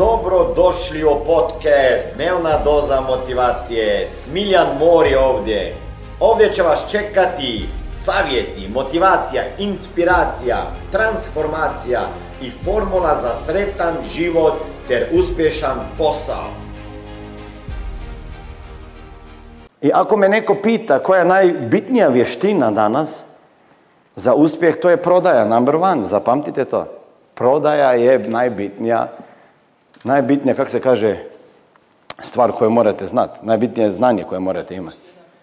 Dobro došli u podcast Dnevna doza motivacije. Smiljan Mor je ovdje. Ovdje će vas čekati savjeti, motivacija, inspiracija, transformacija i formula za sretan život ter uspješan posao. I ako me neko pita koja je najbitnija vještina danas za uspjeh, to je prodaja, number one, zapamtite to. Prodaja je najbitnija, najbitnija, kako se kaže, stvar koju morate znati. Najbitnije je znanje koje morate imati.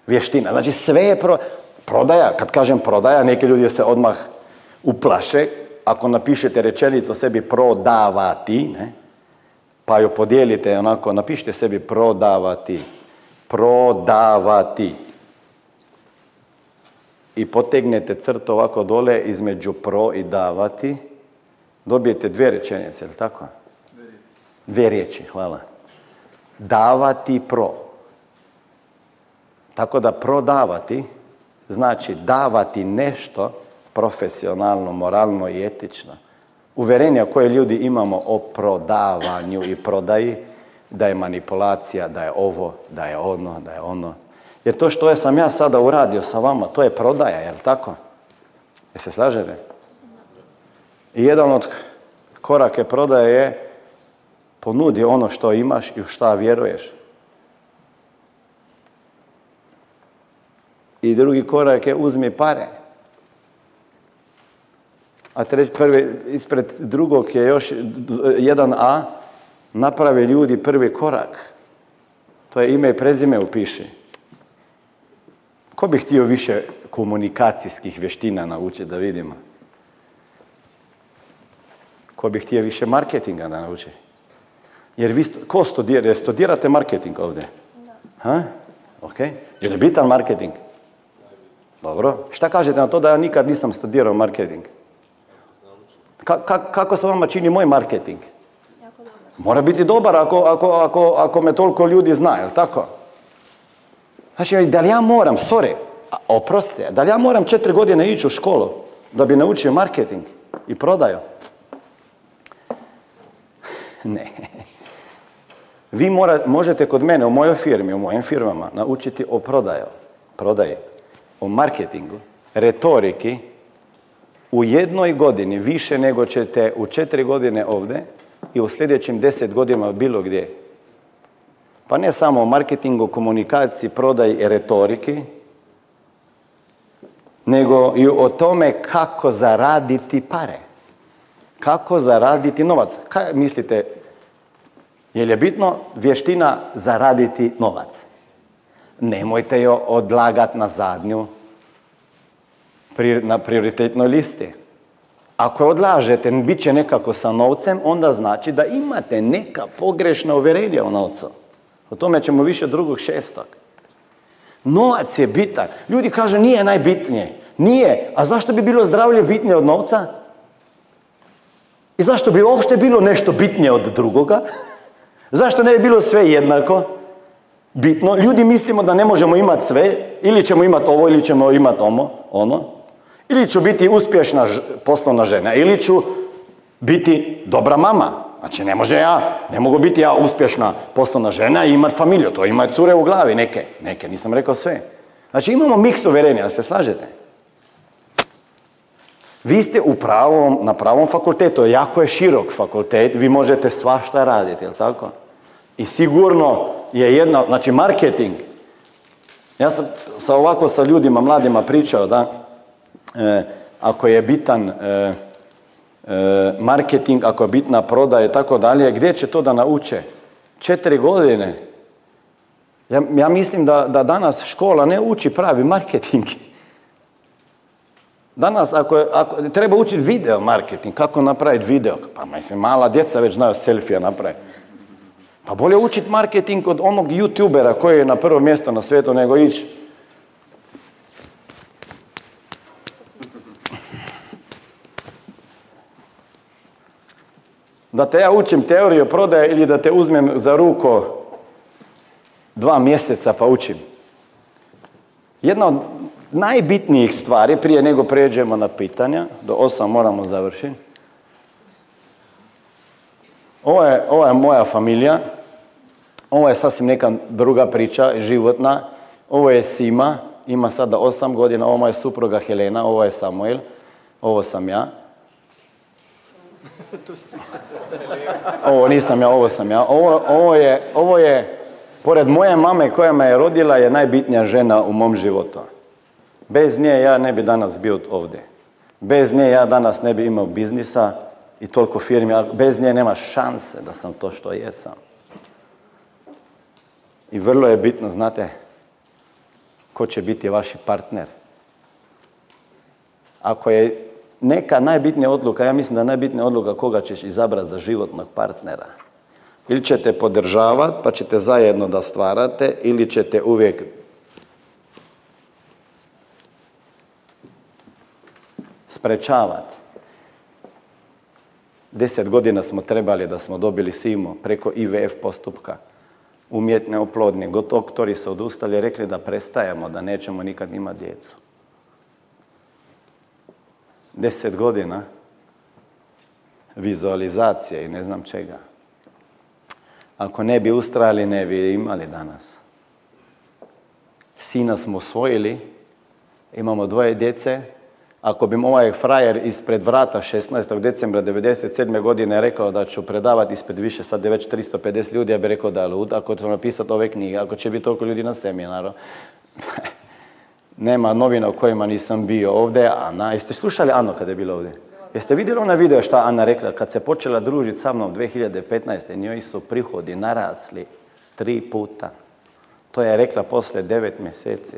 Vještina. Znači sve je pro... prodaja. Kad kažem prodaja, neki ljudi se odmah uplaše. Ako napišete rečenicu sebi prodavati, ne? pa ju podijelite onako, napišite sebi prodavati. Prodavati. I potegnete crtu ovako dole između pro i davati. Dobijete dvije rečenice, je li tako? Dvije riječi, hvala. Davati pro. Tako da prodavati znači davati nešto profesionalno, moralno i etično. Uverenja koje ljudi imamo o prodavanju i prodaji, da je manipulacija, da je ovo, da je ono, da je ono. Jer to što sam ja sada uradio sa vama, to je prodaja, jel tako? Jel se slažete? I jedan od korake prodaje je ponudi ono što imaš i u šta vjeruješ. I drugi korak je uzmi pare. A treći, prvi, ispred drugog je još jedan A, naprave ljudi prvi korak. To je ime i prezime upiši. Ko bi htio više komunikacijskih vještina naučiti da vidimo? Ko bi htio više marketinga da nauči? Jer vi, ko studira? Studirate marketing ovdje? Da. Ha? Ok. Je li bitan marketing? Dobro. Šta kažete na to da ja nikad nisam studirao marketing? Ka, kako se vama čini moj marketing? Mora biti dobar ako, ako, ako, ako me toliko ljudi zna, jel tako? Znači, da li ja moram, sorry, oprostite, da li ja moram četiri godine ići u školu da bi naučio marketing i prodaju? Ne. Vi mora, možete kod mene, u mojoj firmi, u mojim firmama, naučiti o prodaju, prodaji, o marketingu, retoriki, u jednoj godini više nego ćete u četiri godine ovdje i u sljedećim deset godina bilo gdje. Pa ne samo o marketingu, komunikaciji, prodaji i retoriki, nego i o tome kako zaraditi pare. Kako zaraditi novac. Kaj mislite, je li je bitno vještina zaraditi novac? Nemojte jo odlagati na zadnju, na prioritetnoj listi. Ako odlažete, bit će nekako sa novcem, onda znači da imate neka pogrešna uvjerenja o novcu. O tome ćemo više drugog šestog. Novac je bitan. Ljudi kažu nije najbitnije. Nije. A zašto bi bilo zdravlje bitnije od novca? I zašto bi uopšte bilo nešto bitnije od drugoga? Zašto ne bi bilo sve jednako? Bitno. Ljudi mislimo da ne možemo imati sve. Ili ćemo imati ovo, ili ćemo imati ono. ono. Ili ću biti uspješna poslovna žena, ili ću biti dobra mama. Znači, ne može ja, ne mogu biti ja uspješna poslovna žena i imati familiju. To imaju cure u glavi, neke. Neke, nisam rekao sve. Znači, imamo miks uverenja, se slažete? Vi ste u pravom, na pravom fakultetu, jako je širok fakultet, vi možete svašta raditi, jel tako? I sigurno je jedna, znači marketing. Ja sam sa ovako sa ljudima, mladima pričao da e, ako je bitan e, e, marketing, ako je bitna prodaja i tako dalje, gdje će to da nauče? Četiri godine. Ja, ja mislim da, da danas škola ne uči pravi marketing. Danas, ako, ako treba učiti video marketing, kako napraviti video, pa mislim, mala djeca već znaju selfija napraviti. Pa bolje učiti marketing od onog youtubera koji je na prvo mjesto na svijetu nego ići Da te ja učim teoriju prodaje ili da te uzmem za ruko dva mjeseca pa učim. Jedna od najbitnijih stvari, prije nego pređemo na pitanja, do osam moramo završiti. Ovo je, ovo je moja familija. Ovo je sasvim neka druga priča, životna. Ovo je Sima, ima sada 8 godina. Ovo je supruga Helena, ovo je Samuel. Ovo sam ja. Ovo nisam ja, ovo sam ja. Ovo, ovo, je, ovo je, pored moje mame koja me je rodila, je najbitnija žena u mom životu. Bez nje ja ne bi danas bio ovdje. Bez nje ja danas ne bi imao biznisa i toliko firmi, bez nje nema šanse da sam to što jesam. I vrlo je bitno, znate, ko će biti vaš partner. Ako je neka najbitnija odluka, ja mislim da je najbitnija odluka koga ćeš izabrati za životnog partnera. Ili ćete podržavati pa ćete zajedno da stvarate ili ćete uvijek sprečavati. Deset godina smo trebali da smo dobili SIMO preko IVF postupka umjetne oplodnje. Doktori su odustali i rekli da prestajemo, da nećemo nikad imati djecu deset godina vizualizacije i ne znam čega. Ako ne bi ustrali, ne bi imali danas. Sina smo osvojili, imamo dvoje djece. Ako bi ovaj frajer ispred vrata 16. decembra 1997. godine rekao da ću predavati ispred više, sad je već 350 ljudi, ja bih rekao da je lud. Ako ću napisati ove knjige, ako će biti toliko ljudi na seminaru, nema novina u kojima nisam bio ovdje. Ana, jeste slušali Ano kada je bila ovdje? Jeste vidjeli ona video šta Ana rekla kad se počela družiti sa mnom 2015. Njoj su prihodi narasli tri puta. To je rekla posle devet mjeseci.